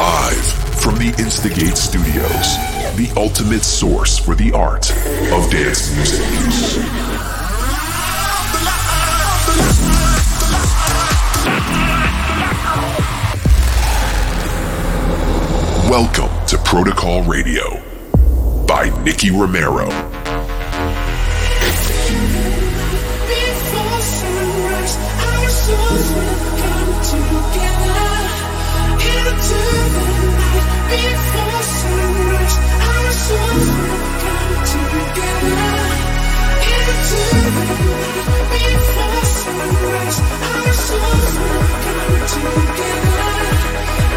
Live from the Instigate Studios, the ultimate source for the art of dance music. Welcome to Protocol Radio by Nicky Romero. Before sunrise, sunrise, our souls will come together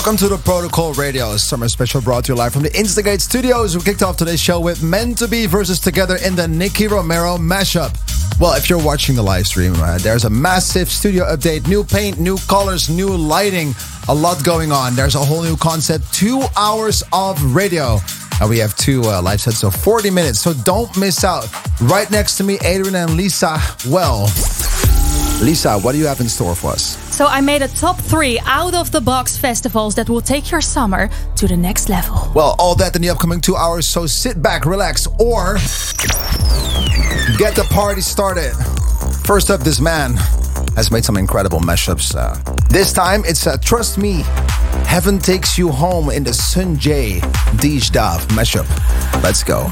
Welcome to the Protocol Radio Summer Special brought to you live from the Instigate Studios. We kicked off today's show with Meant to Be versus Together in the Nicky Romero mashup. Well, if you're watching the live stream, uh, there's a massive studio update, new paint, new colors, new lighting, a lot going on. There's a whole new concept, two hours of radio. And we have two uh, live sets of 40 minutes, so don't miss out. Right next to me, Adrian and Lisa. Well, Lisa, what do you have in store for us? So I made a top three out of the box festivals that will take your summer to the next level. Well, all that in the upcoming two hours, so sit back, relax, or get the party started. First up, this man has made some incredible mashups. Uh, this time, it's uh, Trust Me, Heaven Takes You Home in the Sun J DEESH DAAF mashup. Let's go.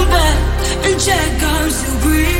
Come back and check I'm still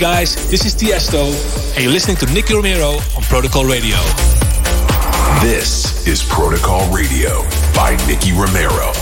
guys, this is Tiesto, and you're listening to Nicky Romero on Protocol Radio. This is Protocol Radio by Nicky Romero.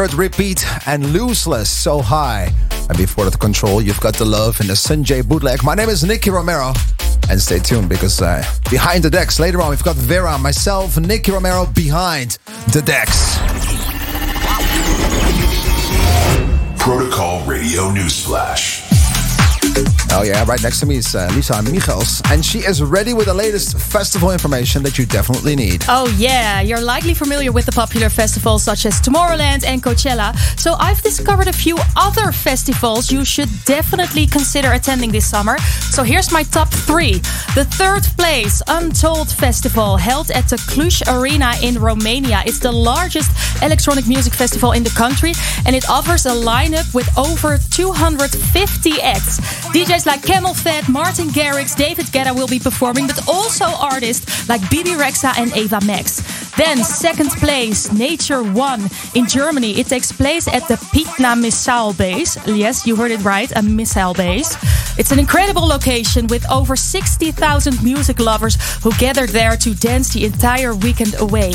Heard Repiet and Lucles So High. And before that control, you've got the love in the SunJay bootleg. My name is Nicky Romero. And stay tuned because uh, behind the decks, later on, we've got Vera, myself, Nicky Romero behind the decks. Protocol Radio Newsflash. Oh, yeah, right next to me is uh, Lisa Michels. And she is ready with the latest festival information that you definitely need. Oh, yeah. You're likely familiar with the popular festivals such as Tomorrowland and Coachella. So I've discovered a few other festivals you should definitely consider attending this summer. So here's my top three. The third place, Untold Festival, held at the Cluj Arena in Romania. It's the largest electronic music festival in the country, and it offers a lineup with over 250 acts. DJs like Camelphat, Martin Garrix, David Guetta will be performing, but also artists like Bebe Rexha and Ava Max. Then, second place, Nature One in Germany. It takes place at the Pydna Missile Base. Yes, you heard it right, a missile base. It's an incredible location with over 60,000 music lovers who gather there to dance the entire weekend away.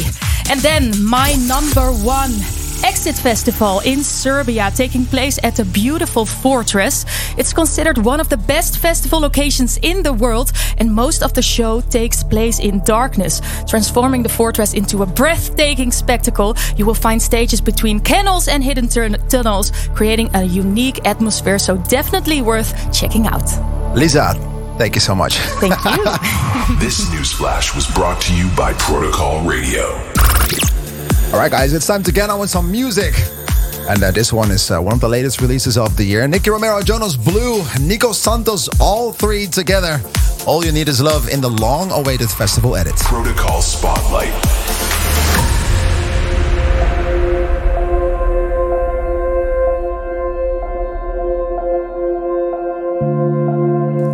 And then, my number one Exit Festival in Serbia, taking place at a beautiful fortress. It's considered one of the best festival locations in the world, and most of the show takes place in darkness, transforming the fortress into a breathtaking spectacle. You will find stages between kennels and hidden tun- tunnels, creating a unique atmosphere, so definitely worth checking out. Lisa, thank you so much. Thank you. This newsflash was brought to you by Protocol Radio. All right, guys, it's time to get on with some music. And uh, this one is uh, one of the latest releases of the year. Nicky Romero, Jonas Blue, Nico Santos, all three together. All you need is love in the long awaited festival edit. Protocol Spotlight.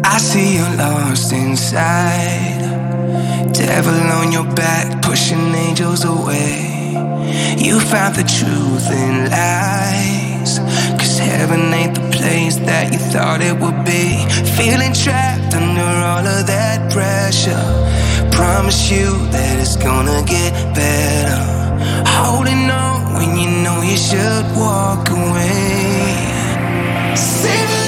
I see you're lost inside. Devil on your back, pushing angels away. You found the truth in lies. Cause heaven ain't the place that you thought it would be. Feeling trapped under all of that pressure. Promise you that it's gonna get better. Holding on when you know you should walk away. Save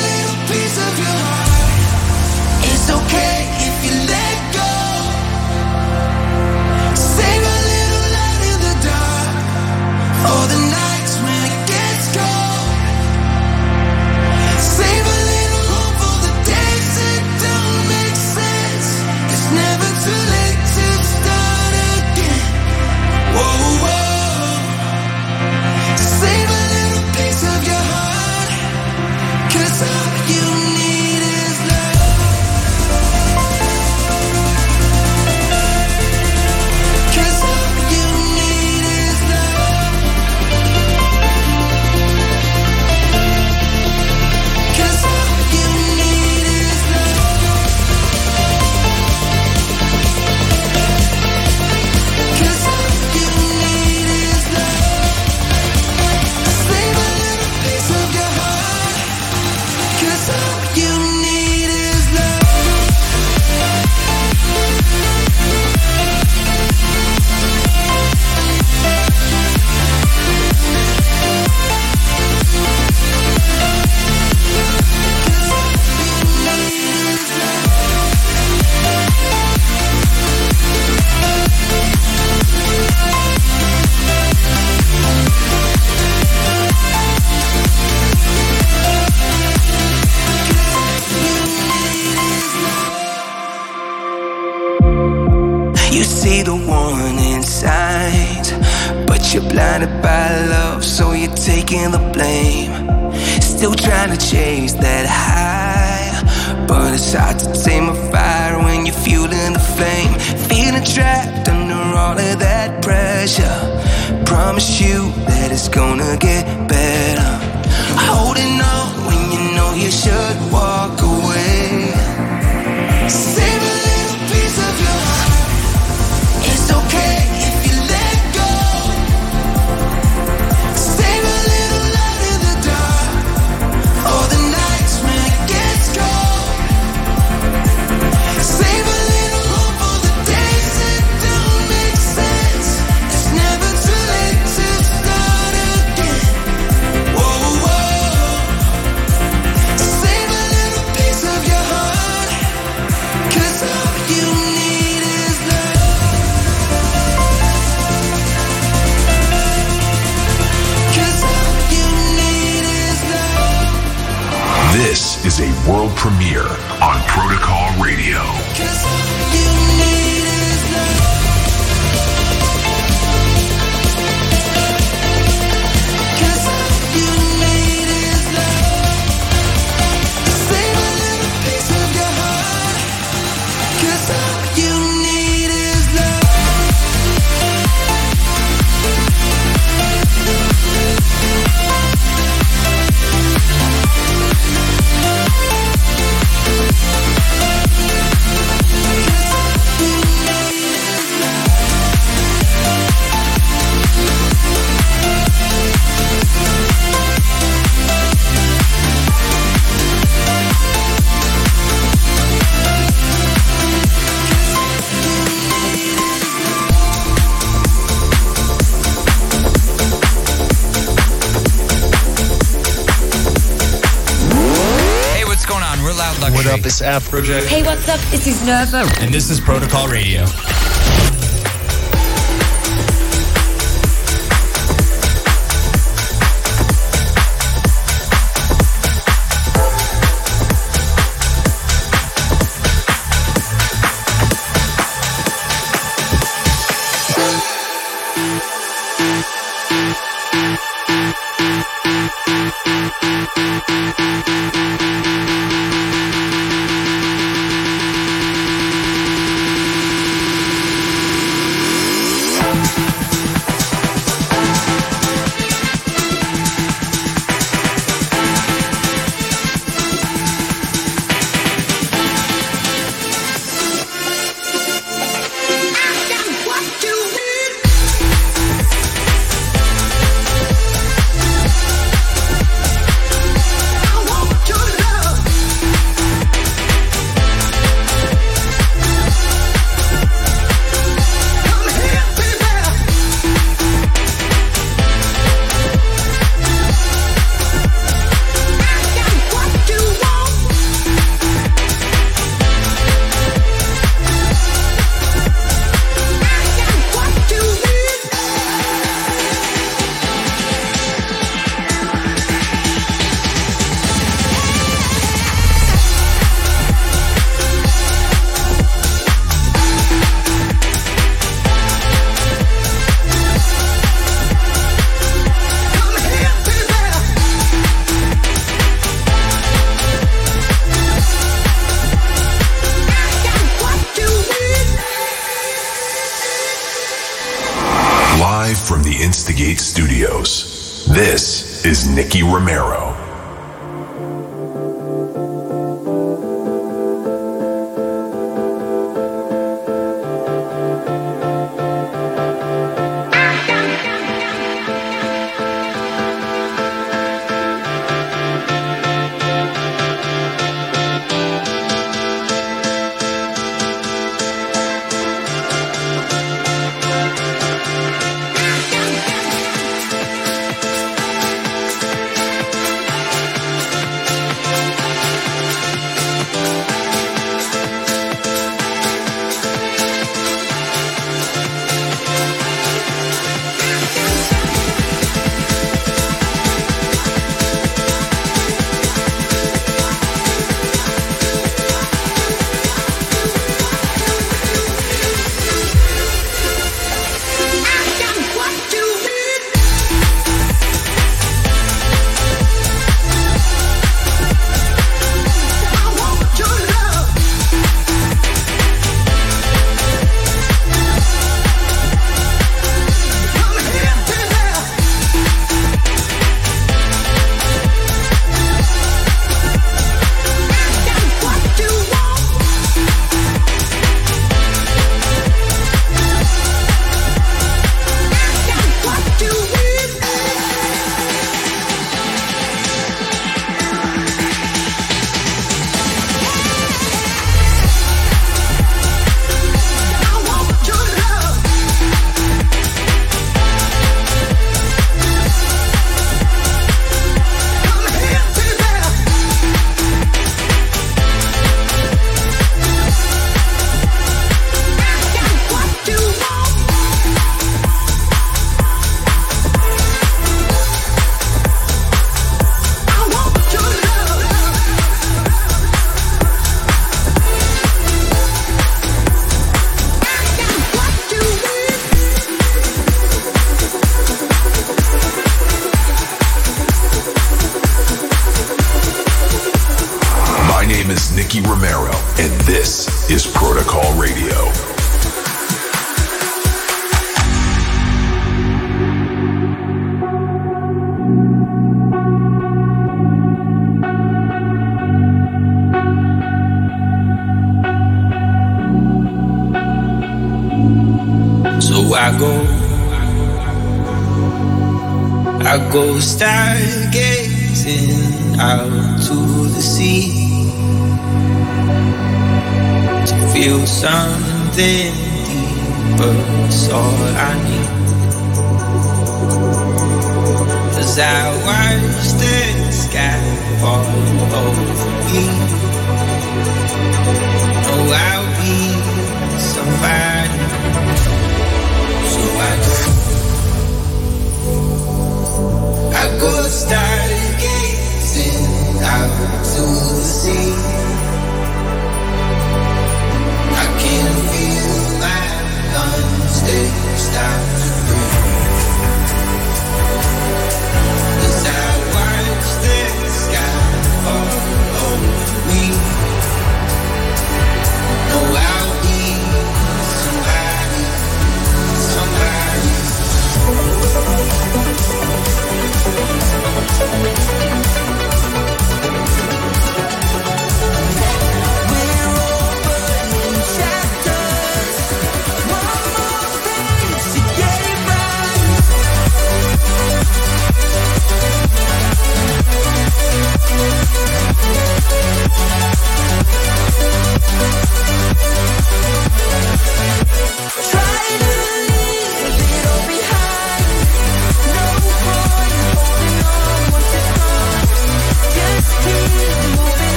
This app project. Hey, what's up? This is Nerva. And this is Protocol Radio.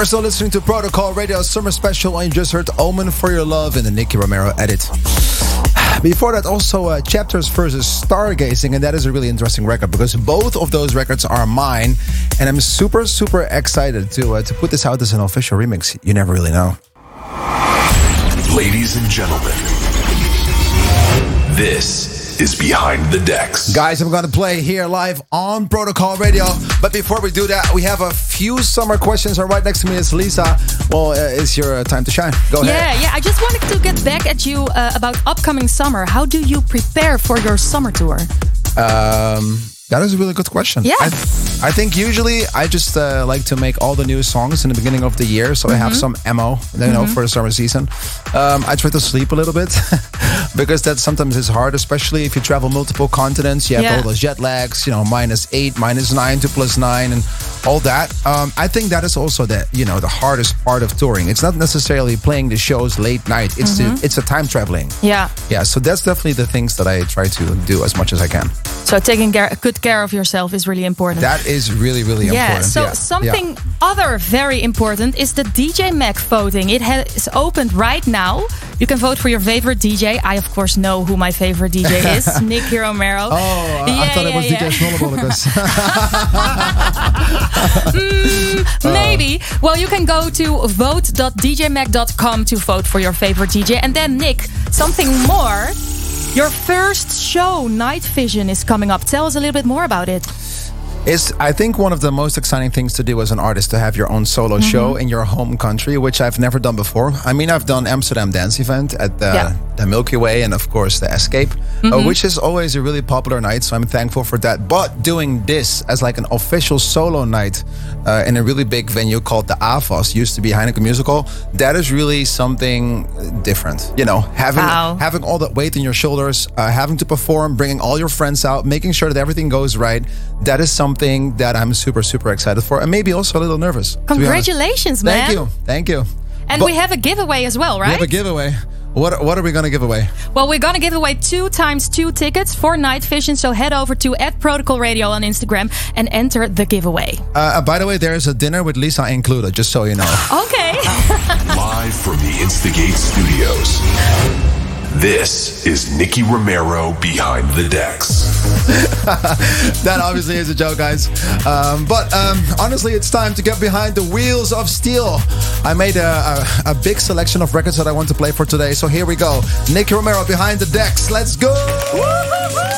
Are still listening to Protocol Radio Summer Special, and you just heard Omen for Your Love in the Nicky Romero edit. Before that, also uh, Chapters versus Stargazing, and that is a really interesting record because both of those records are mine, and I'm super, super excited to uh, to put this out as an official remix. You never really know. Ladies and gentlemen, this is Behind the Decks. Guys, I'm going to play here live on Protocol Radio. But before we do that, we have a few summer questions. And right next to me is Lisa. Well, uh, it's your uh, time to shine. Go Yeah, ahead. yeah. Yeah. I just wanted to get back at you uh, about upcoming summer. How do you prepare for your summer tour? Um, that is a really good question. Yeah. I, I think usually I just uh, like to make all the new songs in the beginning of the year, so I have some ammo, you know, for the summer season. Um, I try to sleep a little bit because that sometimes is hard, especially if you travel multiple continents. You have Yeah. all those jet lags, you know, minus eight, minus nine to plus nine, and all that. Um, I think that is also the you know the hardest part of touring. It's not necessarily playing the shows late night. It's the, it's a time traveling. Yeah. Yeah, so that's definitely the things that I try to do as much as I can. So taking care, good care of yourself is really important. That is really, really yeah, important. so yeah. So something other very important is the DJ Mag voting. It has opened right now. You can vote for your favorite DJ. I, of course, know who my favorite DJ is Nicky Romero. Oh, I- I Yeah, thought it was yeah. DJ Snollebollekes. Maybe. Well, you can go to vote.djmag.com to vote for your favorite DJ. And then, Nick, something more. Your first show, Night Vision, is coming up. Tell us a little bit more about it. It's, I think, one of the most exciting things to do as an artist to have your own solo Mm-hmm. show in your home country, which I've never done before. I mean, I've done Amsterdam Dance Event at the, Yeah. The Milky Way and, of course, the Escape, Mm-hmm. uh, which is always a really popular night. So I'm thankful for that. But doing this as like an official solo night uh, in a really big venue called the AFAS, used to be Heineken Music Hall, that is really something different. You know, having Wow. having all that weight in your shoulders, uh, having to perform, bringing all your friends out, making sure that everything goes right. That is something that I'm super, super excited for, and maybe also a little nervous. to be honest. Congratulations, man. Thank you, thank you. And But we have a giveaway as well, right? we have a giveaway. What what are we gonna give away? Well, we're gonna give away two times two tickets for Night Vision. So head over to at Protocol Radio on Instagram and enter the giveaway. Uh, uh, by the way, there is a dinner with Lisa included, just so you know. Okay. Live from the Instigate Studios. This is Nicky Romero Behind the Decks. that obviously is a joke, guys. Um, but um, honestly, it's time to get behind the wheels of steel. I made a, a, a big selection of records that I want to play for today. So here we go. Nicky Romero behind the decks. Let's go. I'm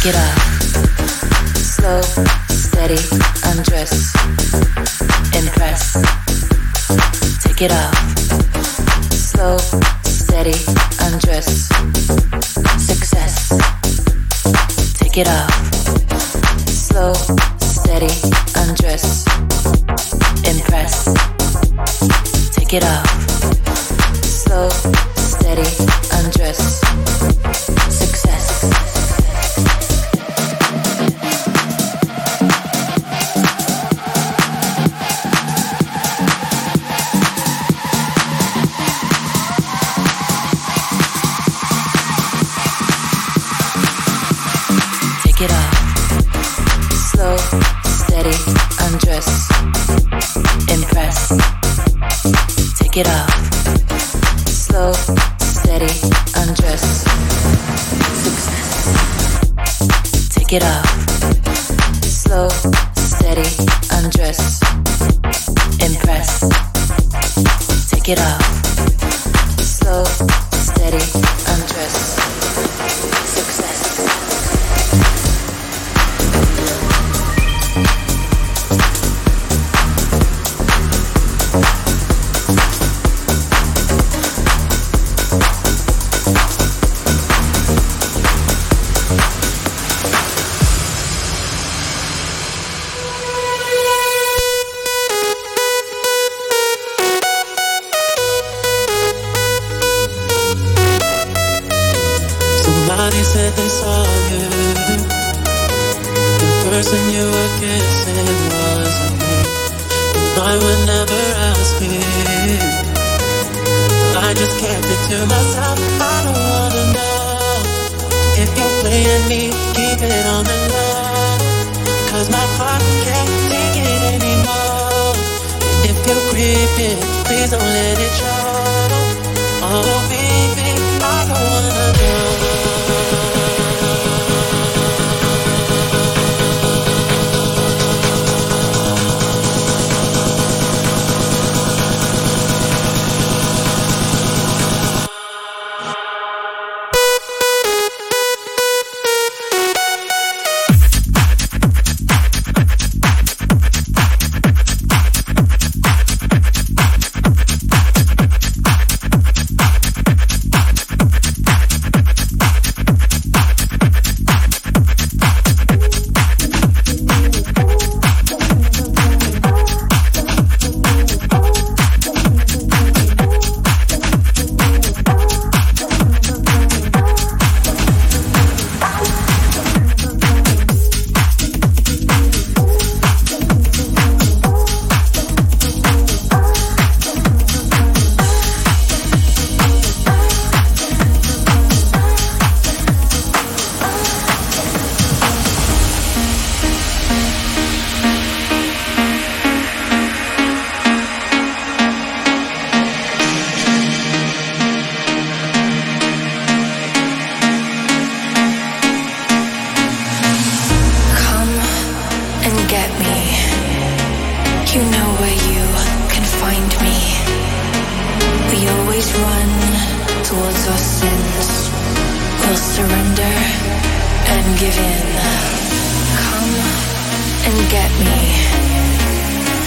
Shake it off. Slow, steady, undress. Impress. Take it off. Slow, steady, undress. Success. Take it off. Slow, steady, undress. Impress. Take it off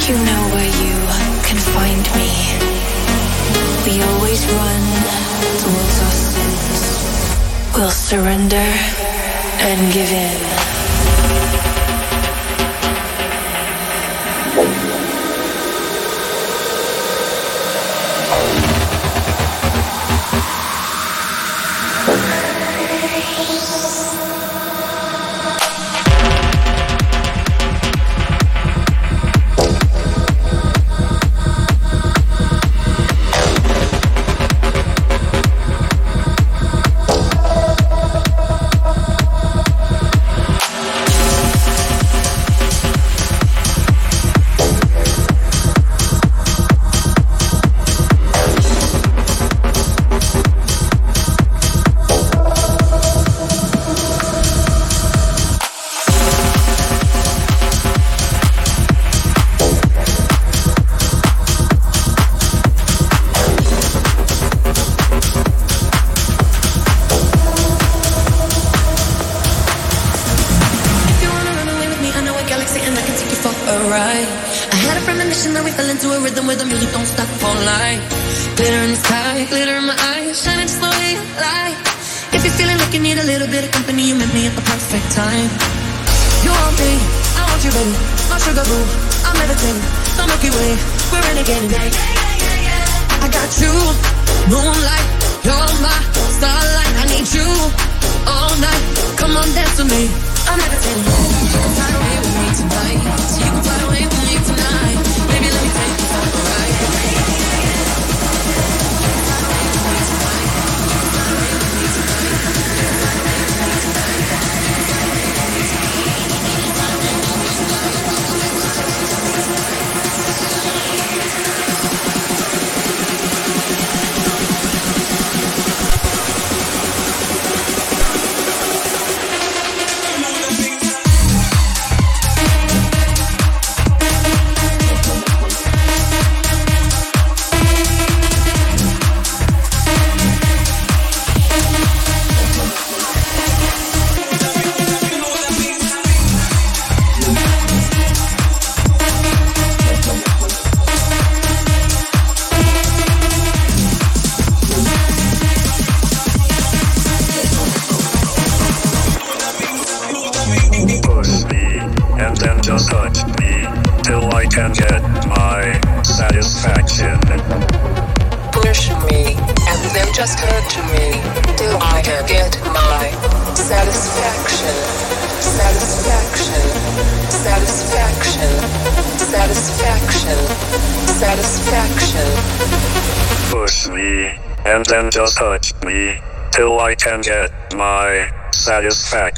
You know where you can find me. We always run towards our sins. We'll surrender and give in. satisfaction.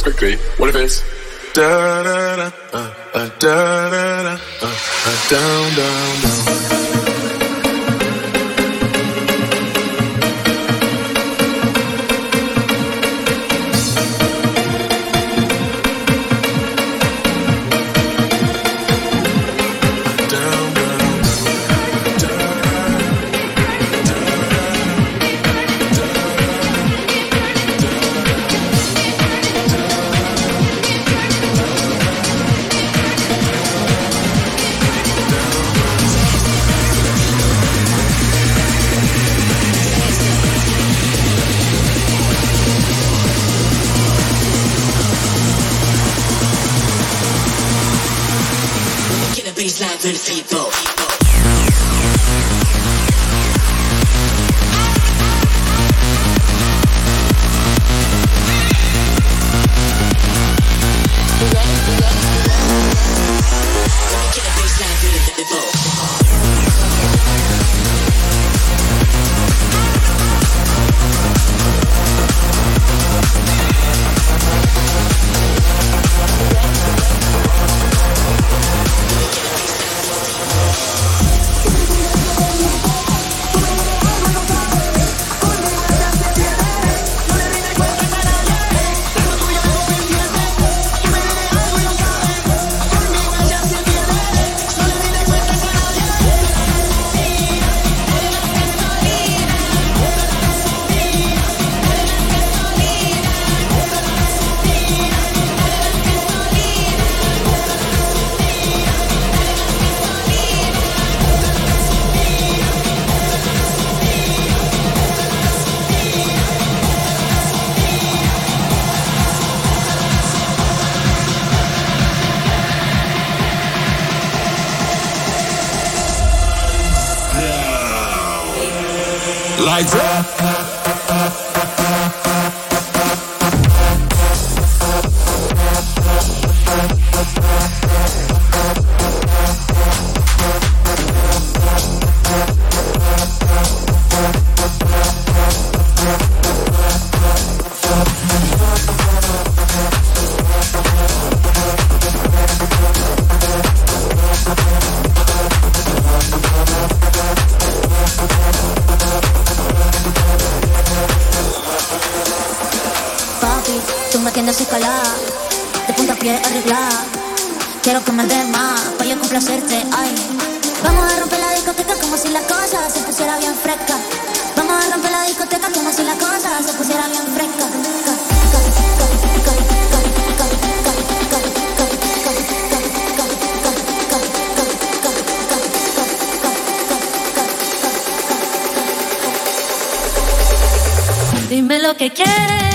is quickly. What if it's da da da da da da da da da down down down. lo que quieres.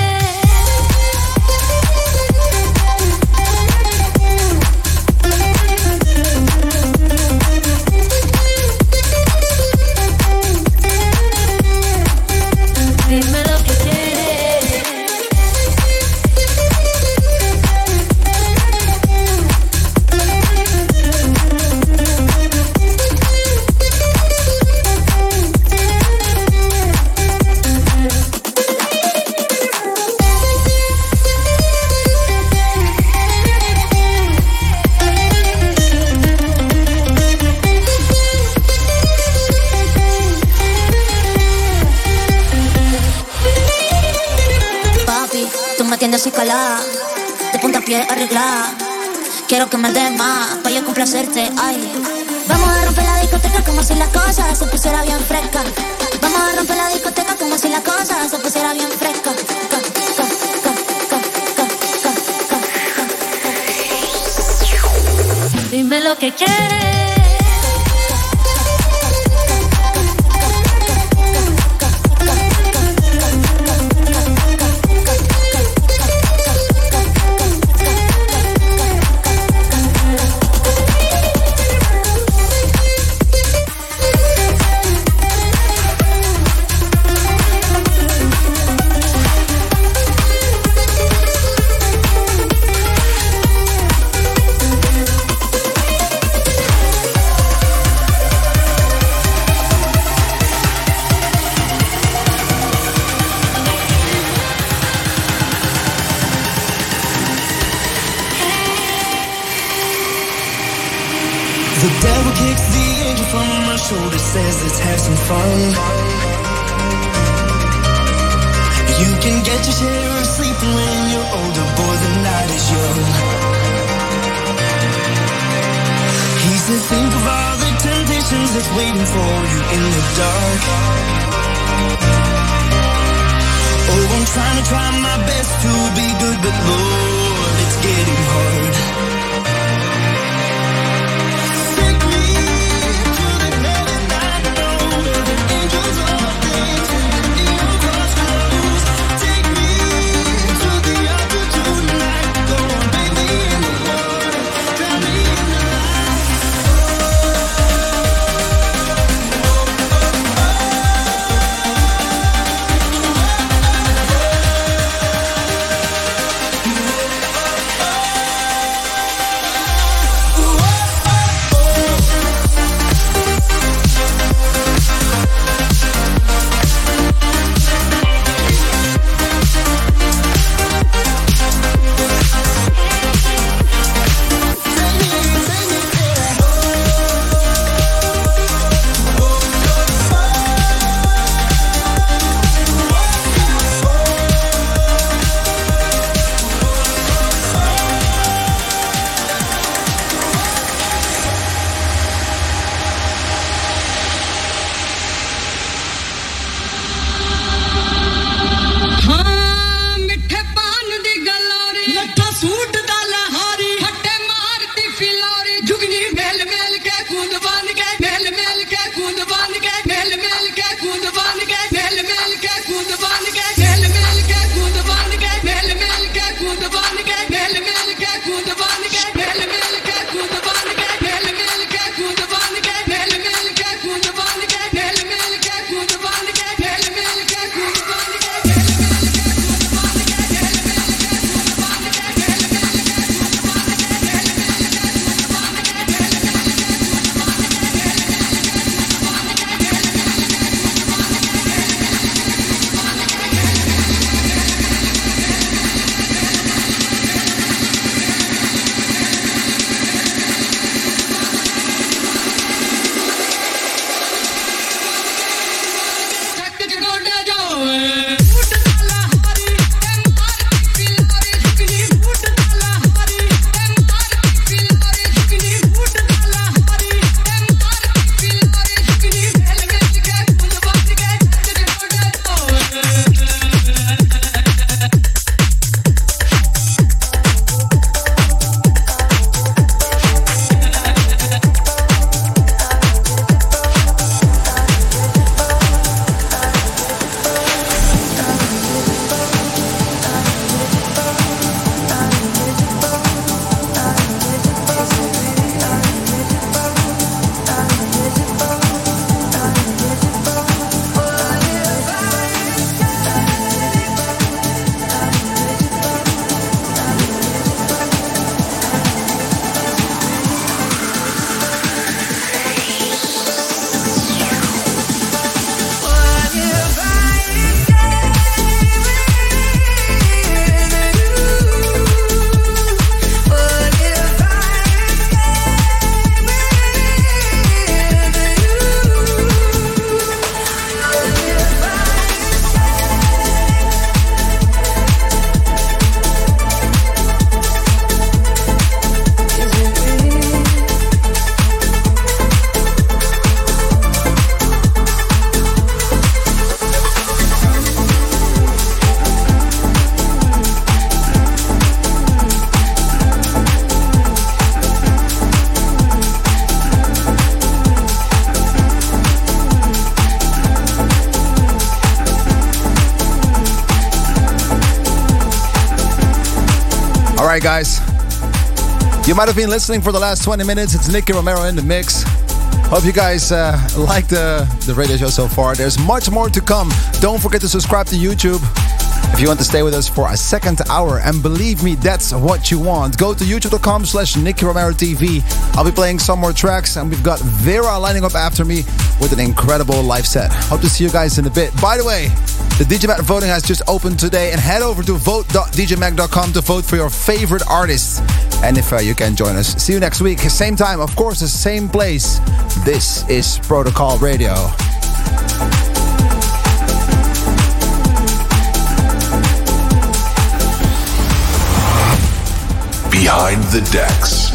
tienes y de punta pie arreglada. Quiero que me des más, pa' yo complacerte, ay. Vamos a romper la discoteca como si la cosa se pusiera bien fresca. Vamos a romper la discoteca como si la cosa se pusiera bien fresca. Dime lo que quieres. You might have been listening for the last 20 minutes. It's Nicky Romero in the mix. Hope you guys uh, like the, the radio show so far. There's much more to come. Don't forget to subscribe to YouTube if you want to stay with us for a second hour. And believe me, that's what you want. Go to youtube.com slash Nicky Romero TV. I'll be playing some more tracks, and we've got VE/RA lining up after me with an incredible live set. Hope to see you guys in a bit. By the way, the DJ Mag voting has just opened today, and head over to vote.djmag.com to vote for your favorite artists. And if uh, you can join us, see you next week. Same time, of course, the same place. This is Protocol Radio. Behind the decks.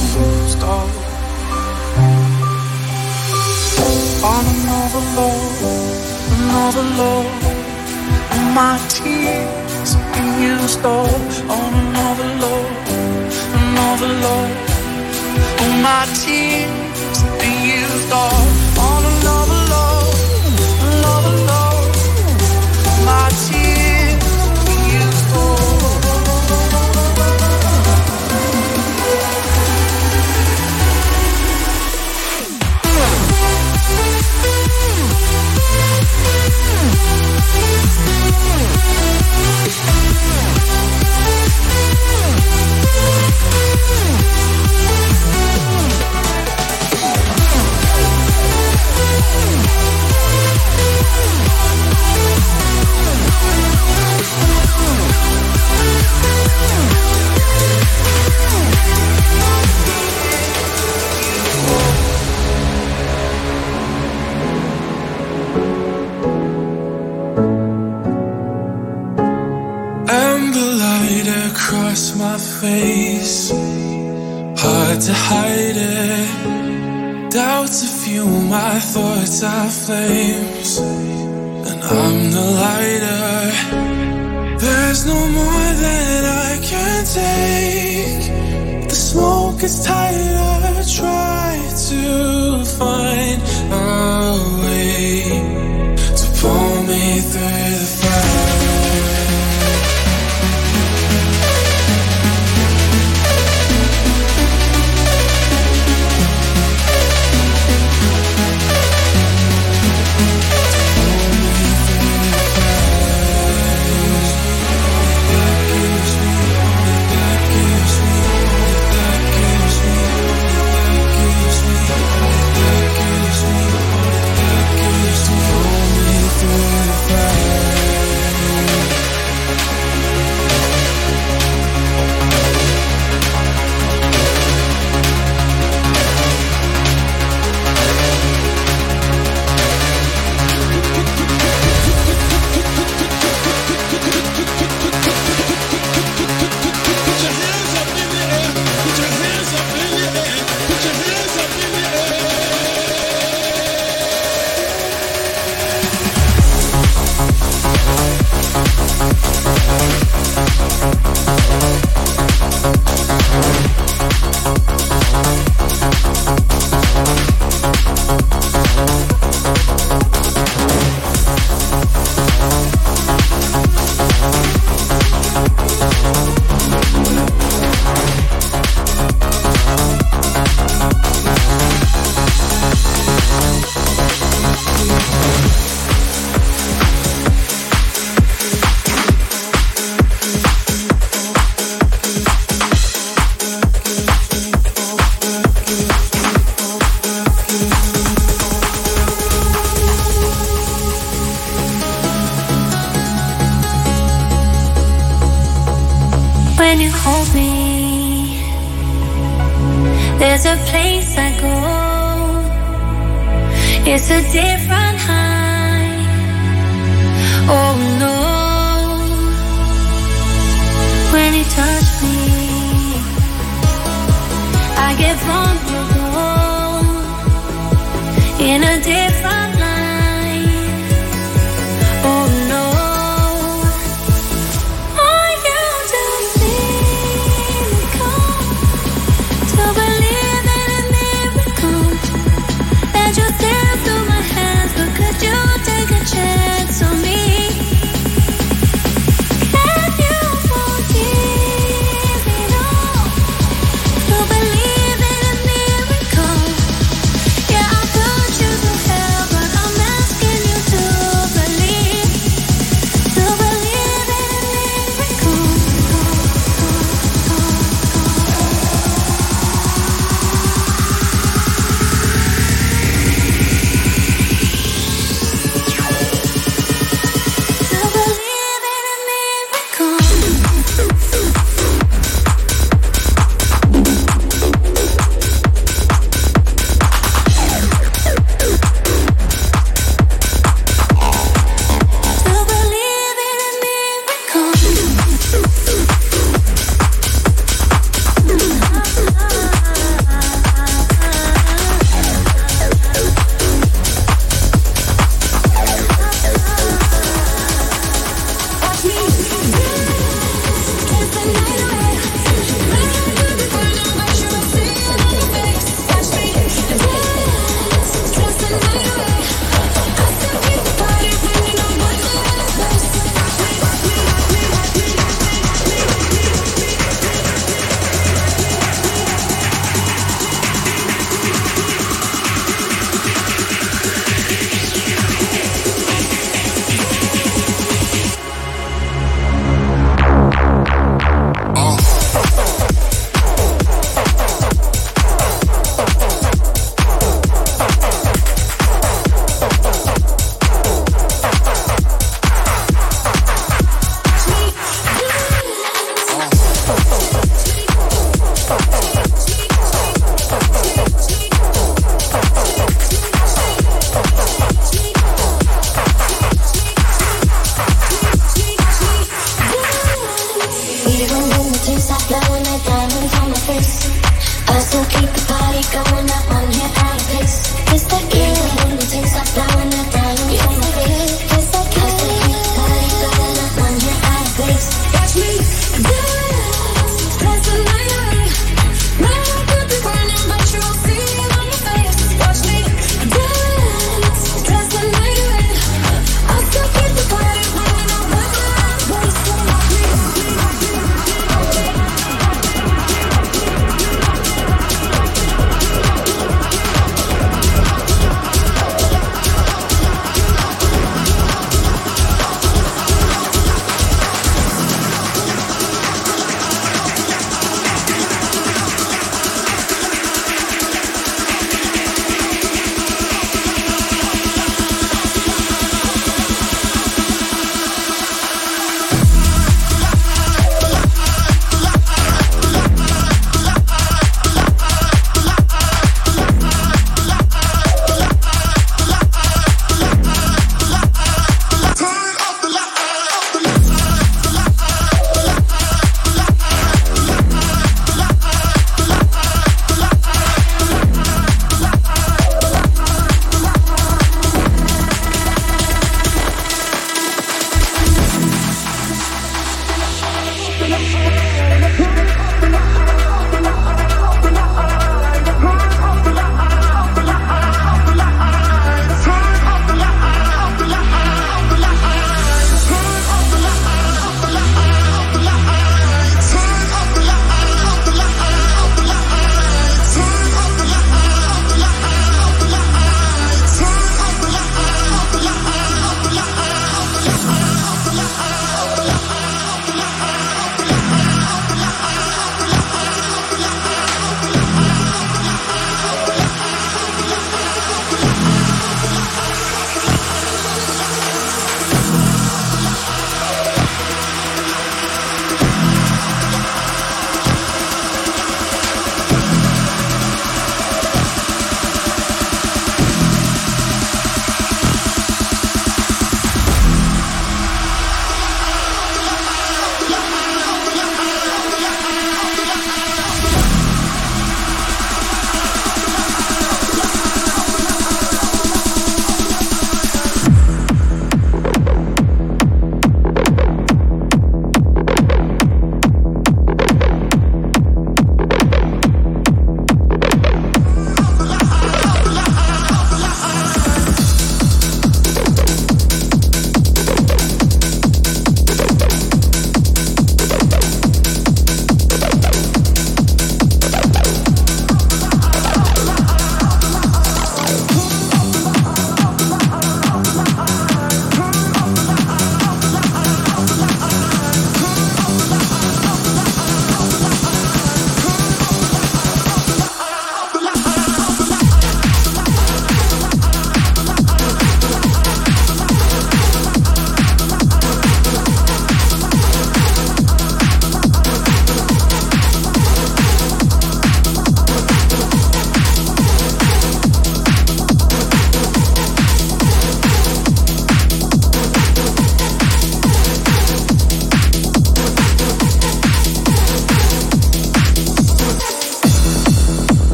On another love, another love, all my tears being used up. On another love, another love. All my tears being used up Amber face. Hard to hide it. Doubts a few, my thoughts are flames. And I'm the lighter. There's no more that I can take. The smoke is tighter.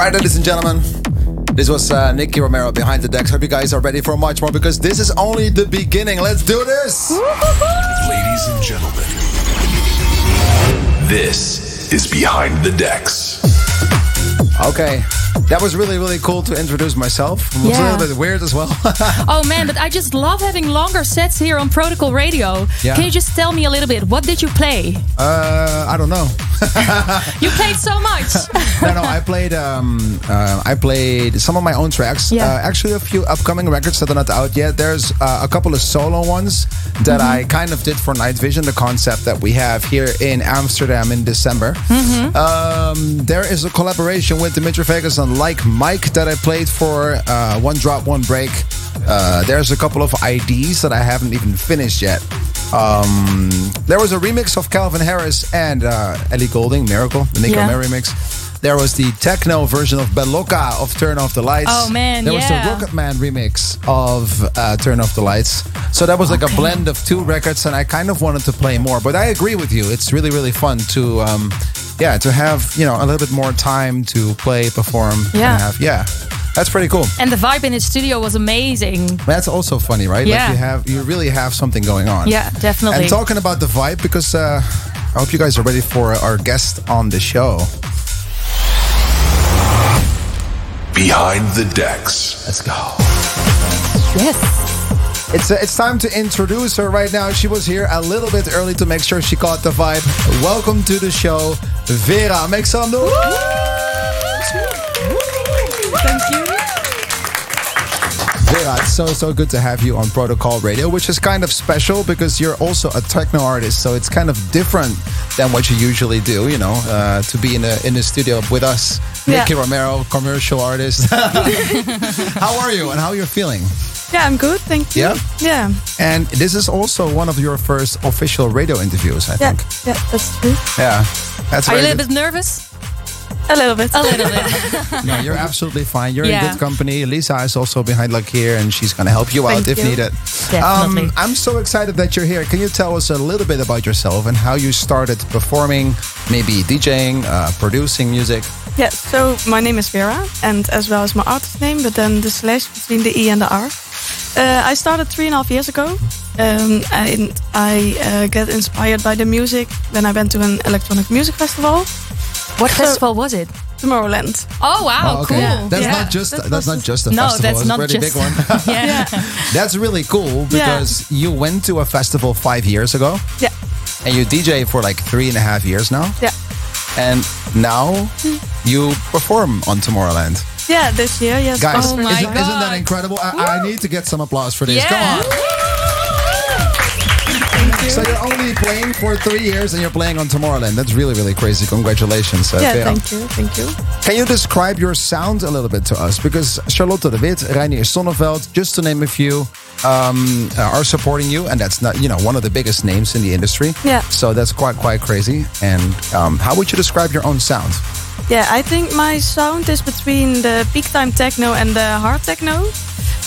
All right, ladies and gentlemen. This was uh, Nicky Romero behind the decks. Hope you guys are ready for much more because this is only the beginning. Let's do this. Ladies and gentlemen, this is Behind the Decks. Okay. That was really, really cool to introduce myself. It was a little bit weird as well. Oh man, but I just love having longer sets here on Protocol Radio. Yeah. Can you just tell me a little bit? What did you play? uh, I don't know. You played so much. no, no, I played um, uh, I played some of my own tracks. Yeah. Uh, actually, a few upcoming records that are not out yet. There's uh, a couple of solo ones that Mm-hmm. I kind of did for Night Vision, the concept that we have here in Amsterdam in December. Mm-hmm. Um, there is a collaboration with Dimitri Vegas and Like Mike that I played for uh, One Drop, One Break. Uh, there's a couple of IDs that I haven't even finished yet. Um, there was a remix of Calvin Harris and uh, Ellie Goulding, Miracle, the Nico Yeah. Mary remix. There was the techno version of Beloka of Turn Off the Lights. Oh, man, There was the. Rocket Man remix of uh, Turn Off the Lights. So that was like a blend of two records, and I kind of wanted to play more. But I agree with you; it's really, really fun to, um, yeah, to have you know a little bit more time to play, perform, Yeah. and have yeah. That's pretty cool. and the vibe in his studio was amazing. That's also funny, right? Yeah. Like you have, you really have something going on. Yeah, definitely. And talking about the vibe, because uh, I hope you guys are ready for our guest on the show. Behind the Decks. Let's go. Yes. It's uh, it's time to introduce her right now. She was here a little bit early to make sure she caught the vibe. Welcome to the show, Vera. Make some noise. Thank you. Vera, it's so so good to have you on Protocol Radio, which is kind of special because you're also a techno artist, so it's kind of different than what you usually do. You know, uh, to be in a in the studio with us, Yeah. Nicky Romero, commercial artist. how are you and how are you're feeling? Yeah, I'm good. Thank you. Yeah? Yeah. And this is also one of your first official radio interviews, I Yeah. think. Yeah, that's true. Yeah, that's Are you a little good. bit nervous? A little bit. A little bit. No, you're absolutely fine. You're in good company. Lisa is also behind like here, and she's gonna help you out Thank if you. needed. Definitely. Um, I'm so excited that you're here. Can you tell us a little bit about yourself and how you started performing, maybe DJing, uh, producing music? Yeah, so my name is Vera, and as well as my artist name, but then the slash between the E and the R. Uh, I started three and a half years ago, um, and I uh, get inspired by the music when I went to an electronic music festival. What So- festival was it? Tomorrowland. Oh wow, Oh, okay. cool. That's Yeah, not just that that's not just a No, festival. that's it's not a pretty just- big one. yeah. that's really cool because you went to a festival five years ago Yeah, and you DJ for like three and a half years now, yeah, and now you perform on Tomorrowland. Yeah. This year, yes. Guys, Oh isn't, my isn't that incredible? I, I need to get some applause for this. Come Yeah. on. So you're only playing for three years and you're playing on Tomorrowland. That's really, really crazy. Congratulations. Uh, yeah, Vera. thank you, thank you. Can you describe your sound a little bit to us? Because Charlotte de Witte, Reinier Zonneveld, just to name a few, um, uh, are supporting you, and that's not you know one of the biggest names in the industry. Yeah. So that's quite quite crazy. And um, how would you describe your own sound? Yeah, I think my sound is between the peak time techno and the hard techno.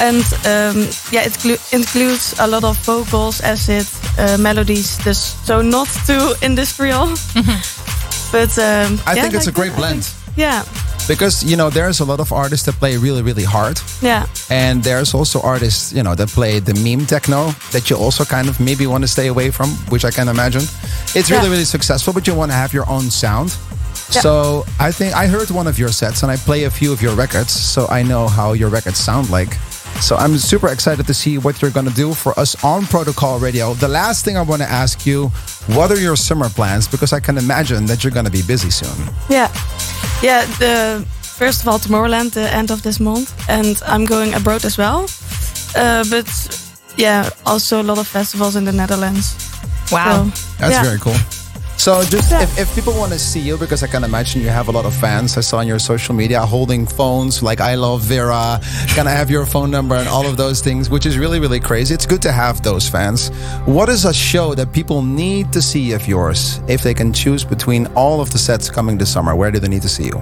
And um, yeah, it includes a lot of vocals, acid, uh, melodies, this, so not too industrial. but um, I yeah, think it's a great blend. think- Yeah, Because you know there's a lot of artists that play really really hard, yeah, and there's also artists you know that play the meme techno that you also kind of maybe want to stay away from, which I can imagine. It's really Yeah. really successful, but you want to have your own sound. Yeah. So I think I heard one of your sets and I play a few of your records, so I know how your records sound like. So I'm super excited to see what you're gonna do for us on Protocol Radio. The last thing I want to ask you, what are your summer plans? Because I can imagine that you're gonna be busy soon. yeah, yeah. The first of all, Tomorrowland, the end of this month, and I'm going abroad as well. Uh, but yeah, also a lot of festivals in the Netherlands. Wow. So, That's yeah. very cool. So just Yeah. if, if people want to see you, because I can imagine you have a lot of fans. I saw on your social media holding phones like I love Vera, can I have your phone number and all of those things, which is really, really crazy. It's good to have those fans. What is a show that people need to see of yours if they can choose between all of the sets coming this summer? Where do they need to see you?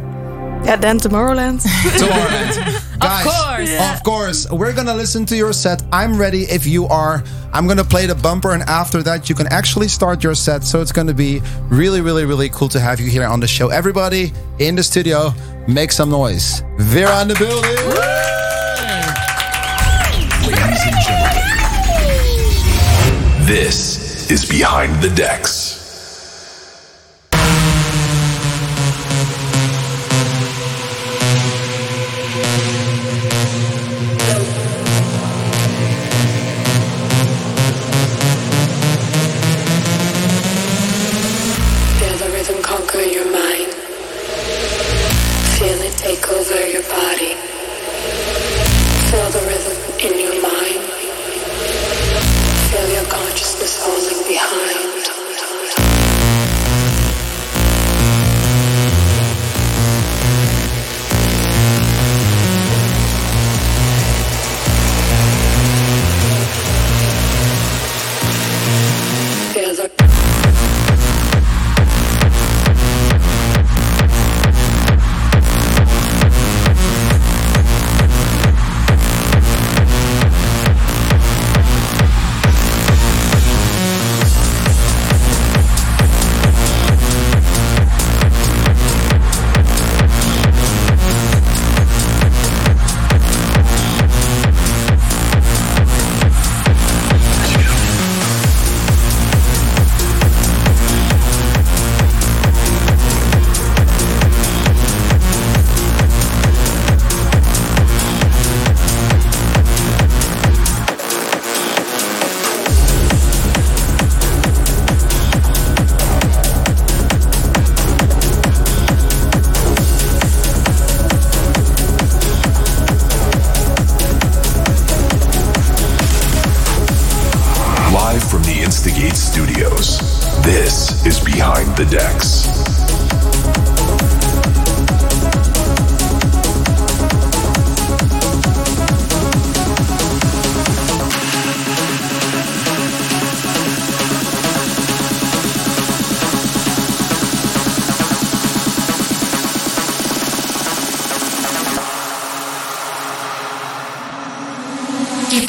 Yeah, then Tomorrowland. Tomorrowland. Guys, course. of course. We're gonna listen to your set. I'm ready if you are. I'm gonna play the bumper, and after that, you can actually start your set. So it's gonna be really, really, really cool to have you here on the show. Everybody in the studio, make some noise. Vera in the building. Ladies and gentlemen, this is Behind the Decks.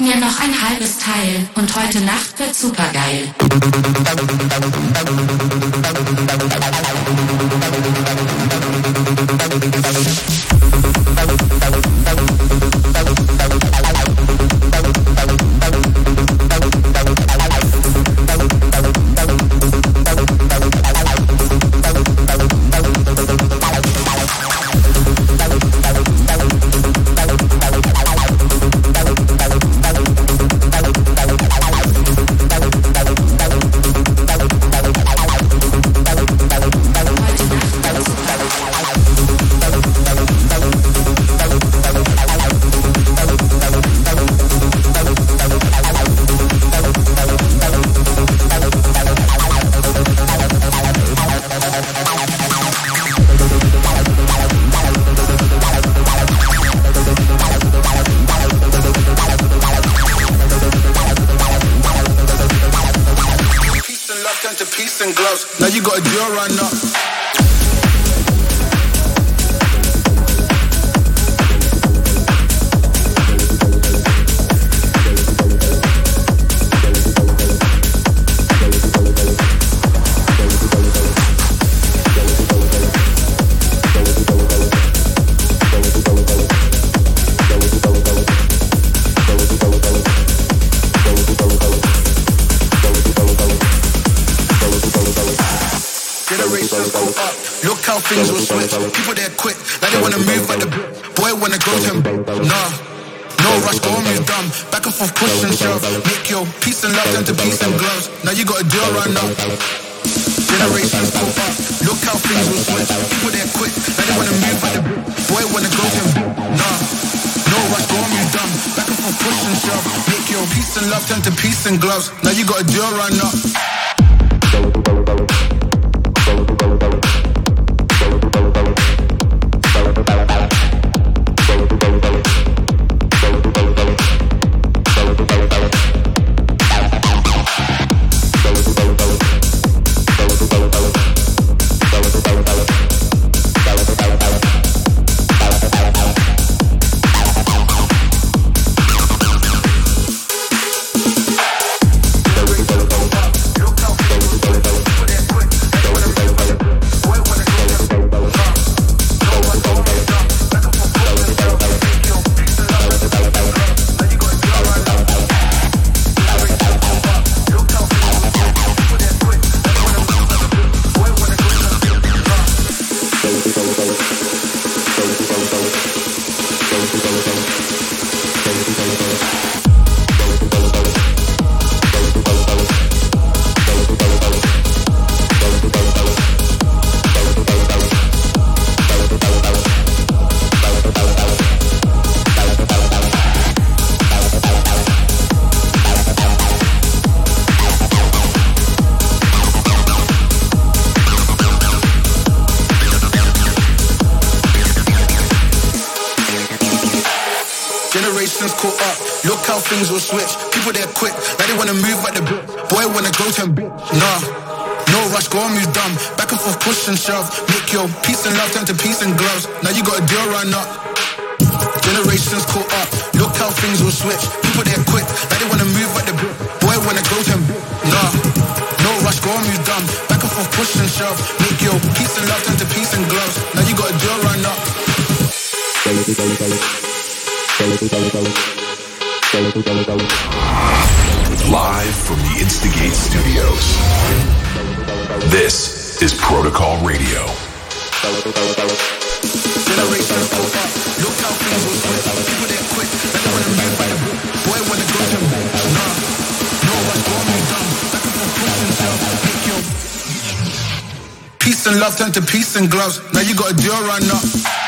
Mir noch ein halbes Teil und heute Nacht wird supergeil. Peace things will switch. People they're quick, now they wanna move like the boy wanna go to him. Nah, no rush, go on, you dumb. Back and forth, push and shove. Make your peace and love turn to peace and gloves. Now you got a drill run up. Live from the Instigate Studios. This is Protocol Radio. turned to peace and gloves. Now you got a deal right now.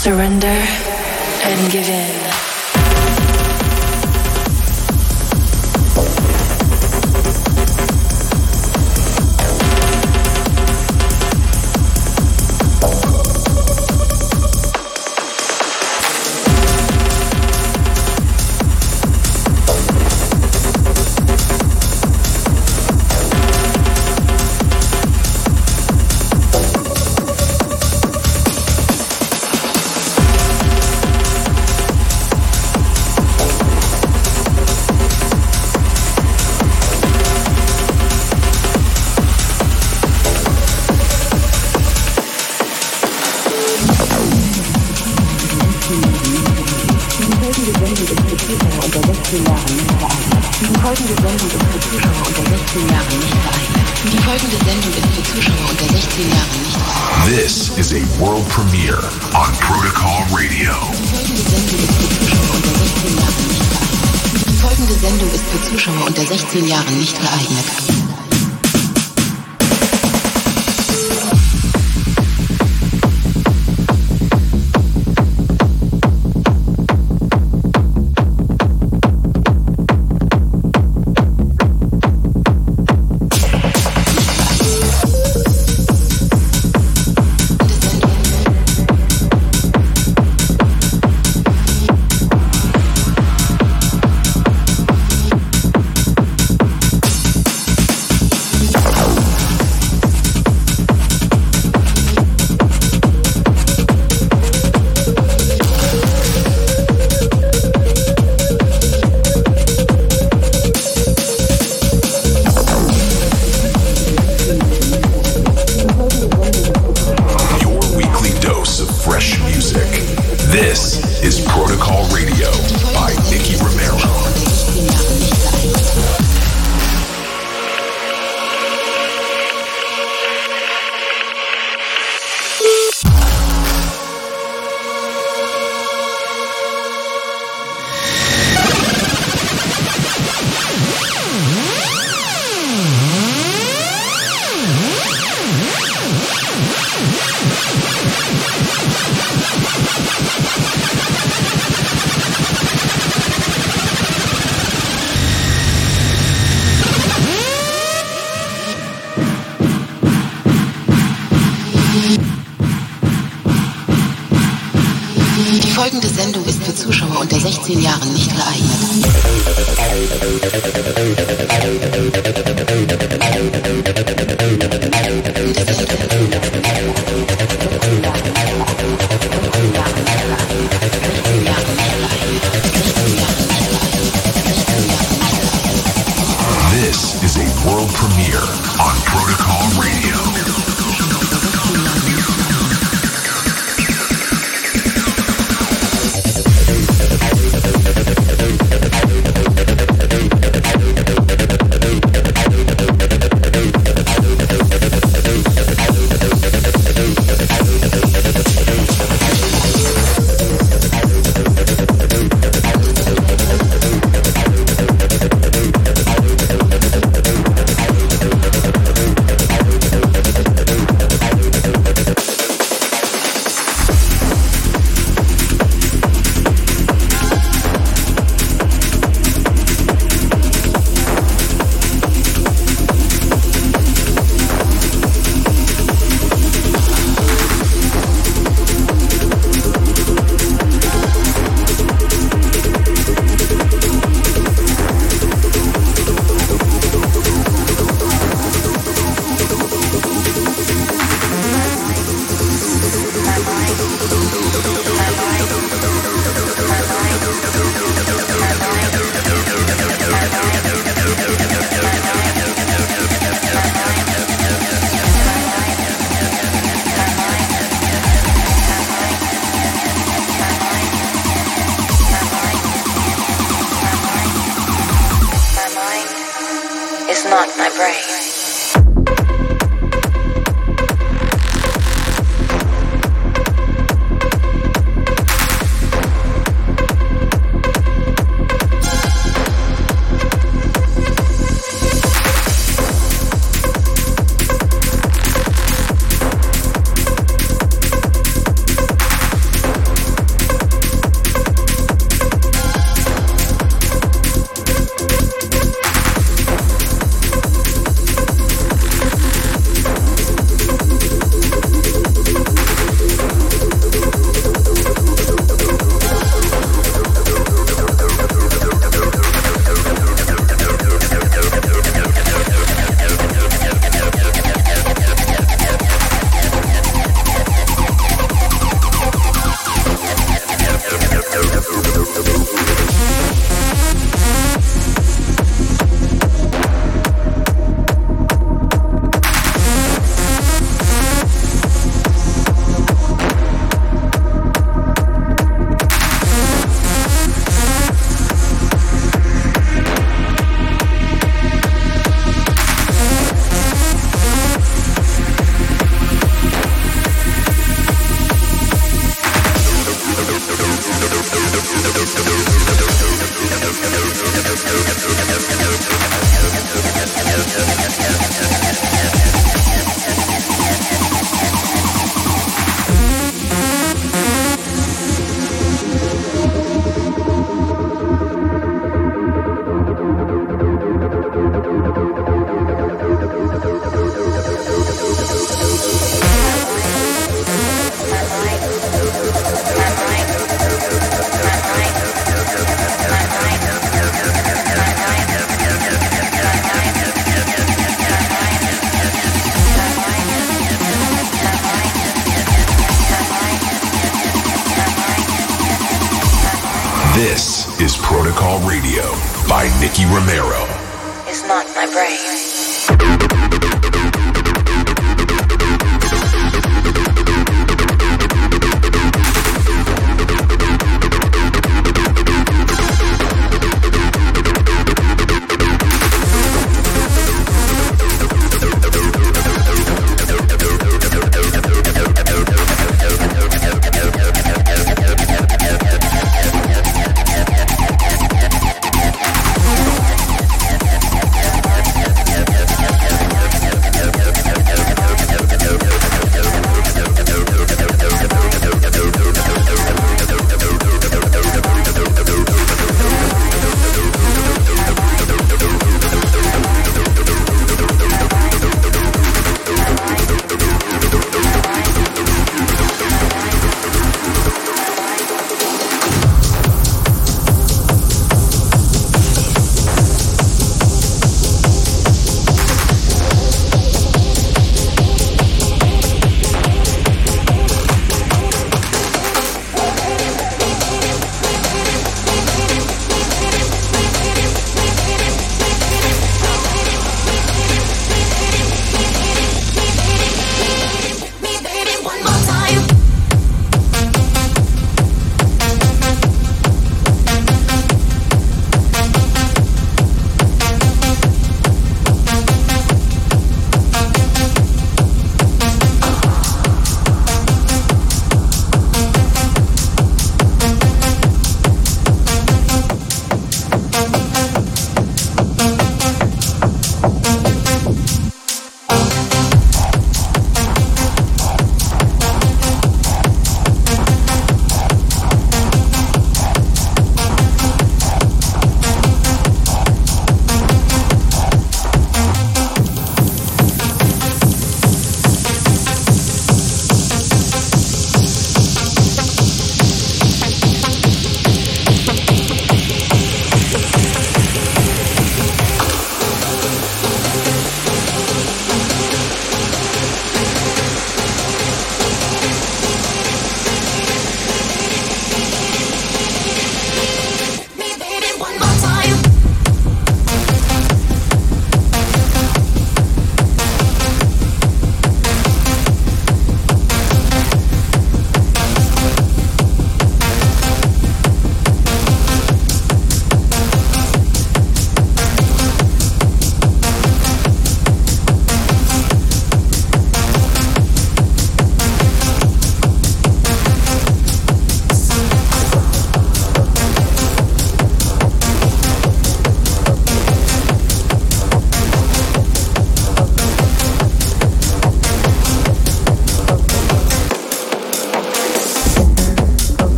surrender, and give in.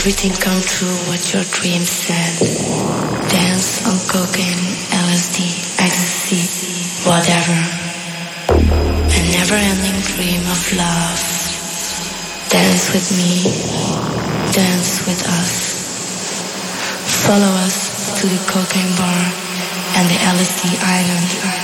everything come true what your dreams said. Dance on cocaine, LSD, ecstasy, whatever. A never ending dream of love. Dance with me, dance with us. Follow us to the cocaine bar and the LSD island.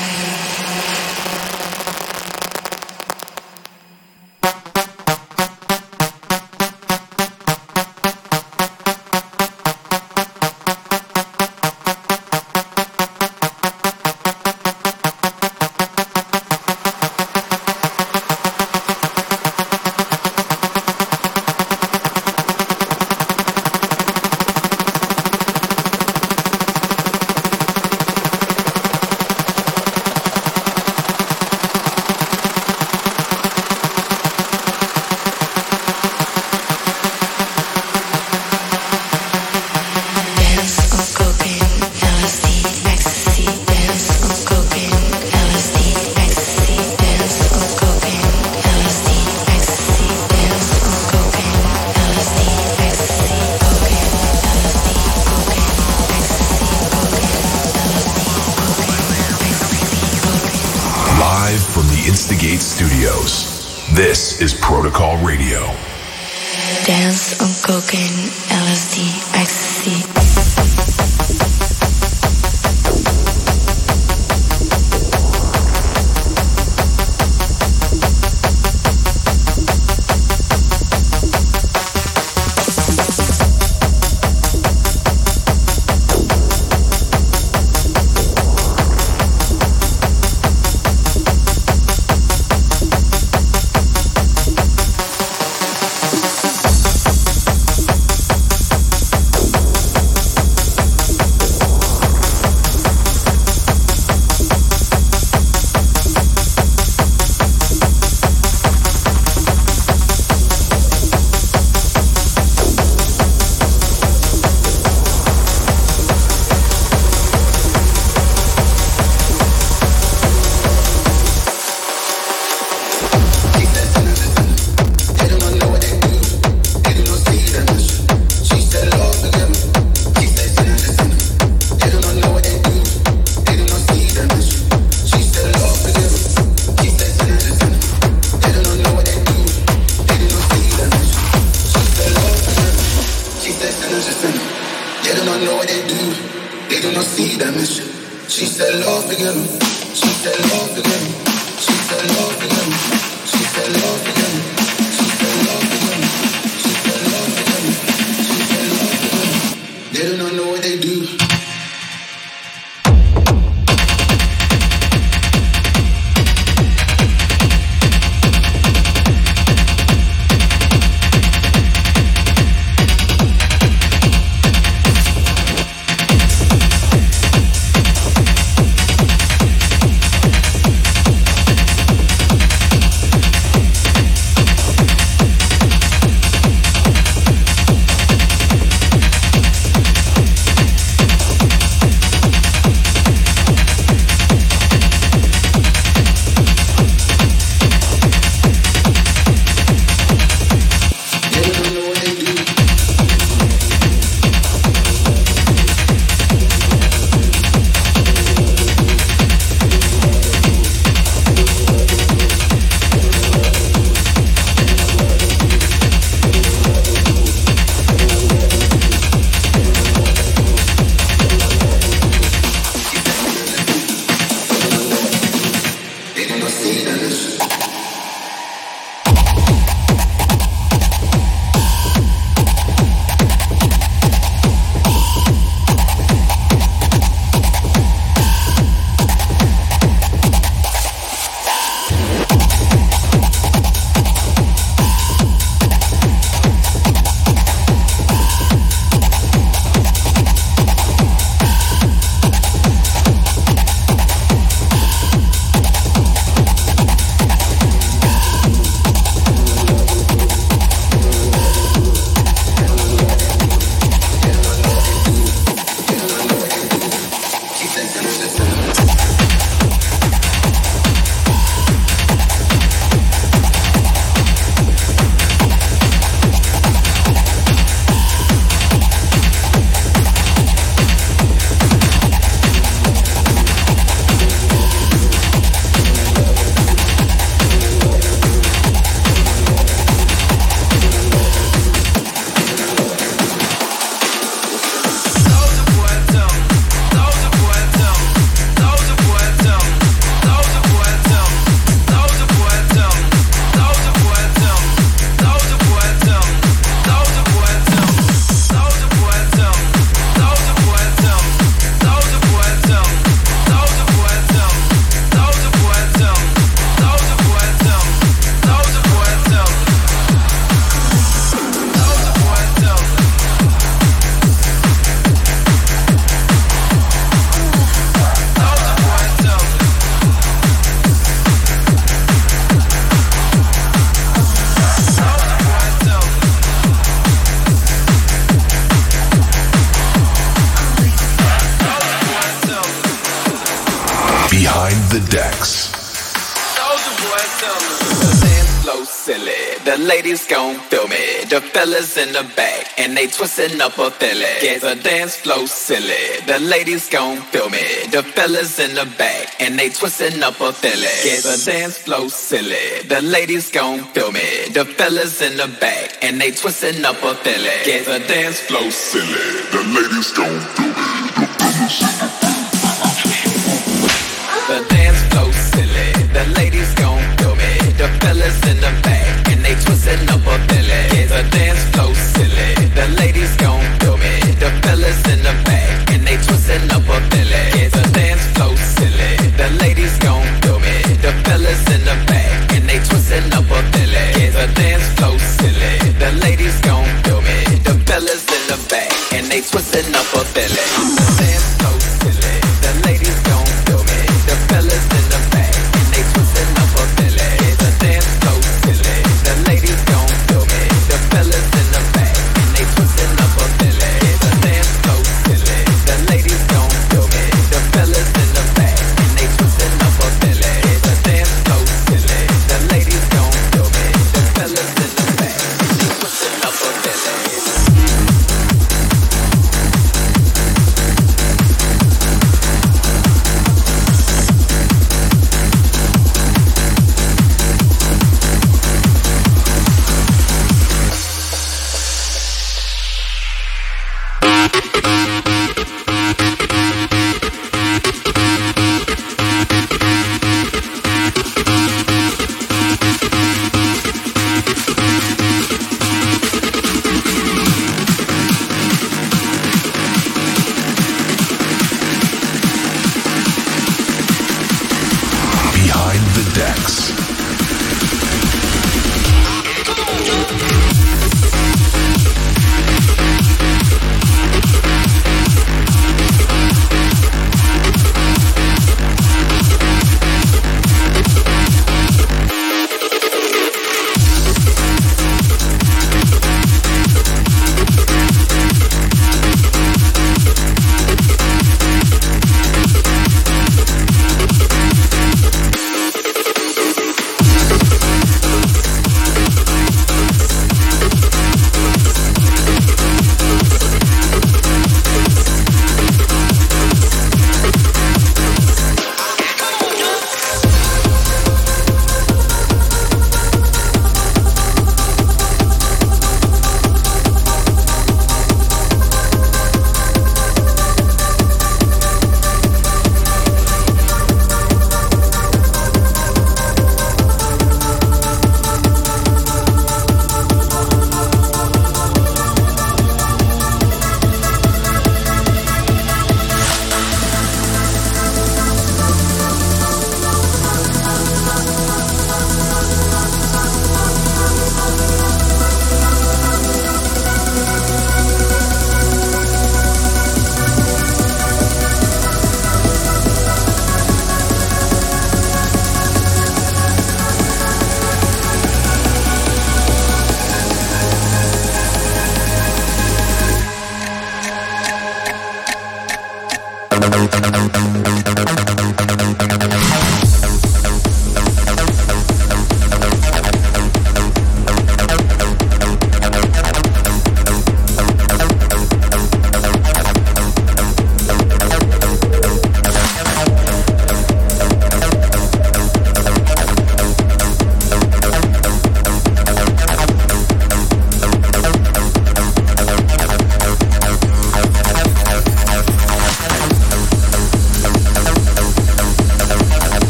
they twisting up a filly. Get the dance flow silly. The ladies gon' feel me. The fellas in the back and they twisting up a filly. Get the dance flow silly. The ladies gon' feel me. The fellas in the back and they twisting up a filly. Get the dance flow silly. The ladies gon' feel me. The fellas in the back.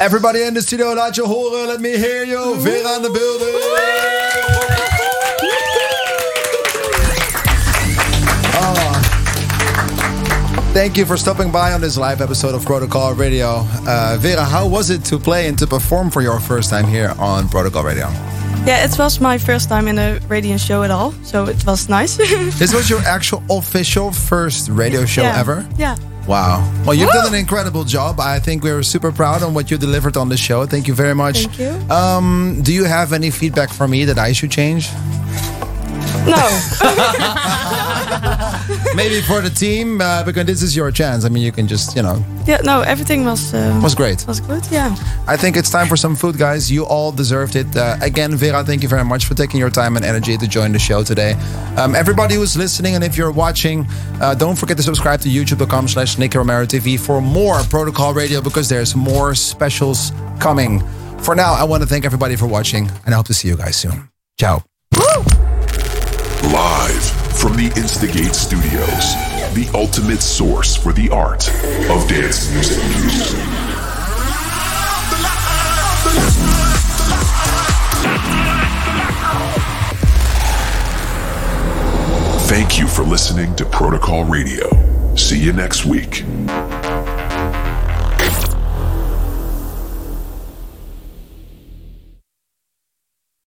Everybody in the studio, laat je horen. Let me hear you. VE/RA in the building. Ah. Thank you for stopping by on this live episode of Protocol Radio. Uh, VE/RA, how was it to play and to perform for your first time here on Protocol Radio? Yeah, it was my first time in a radio show at all, so it was nice. This was your actual official first radio show Yeah. ever? Yeah. Wow. Well, you've done an incredible job. I think we're super proud on what you delivered on the show. Thank you very much. Thank you. Um, do you have any feedback for me that I should change? No. Maybe for the team, uh, because this is your chance. I mean, you can just, you know, yeah, no, everything was uh, was great. was good. Yeah. I think it's time for some food, guys. You all deserved it. Uh, again, VE/RA, thank you very much for taking your time and energy to join the show today. Um, everybody who's listening and if you're watching, uh, don't forget to subscribe to youtube.com slash Nicky Romero TV for more Protocol Radio because there's more specials coming. For now, I want to thank everybody for watching and I hope to see you guys soon. Ciao. Live from the Instigate Studios, the ultimate source for the art of dance music. Thank you for listening to Protocol Radio. See you next week.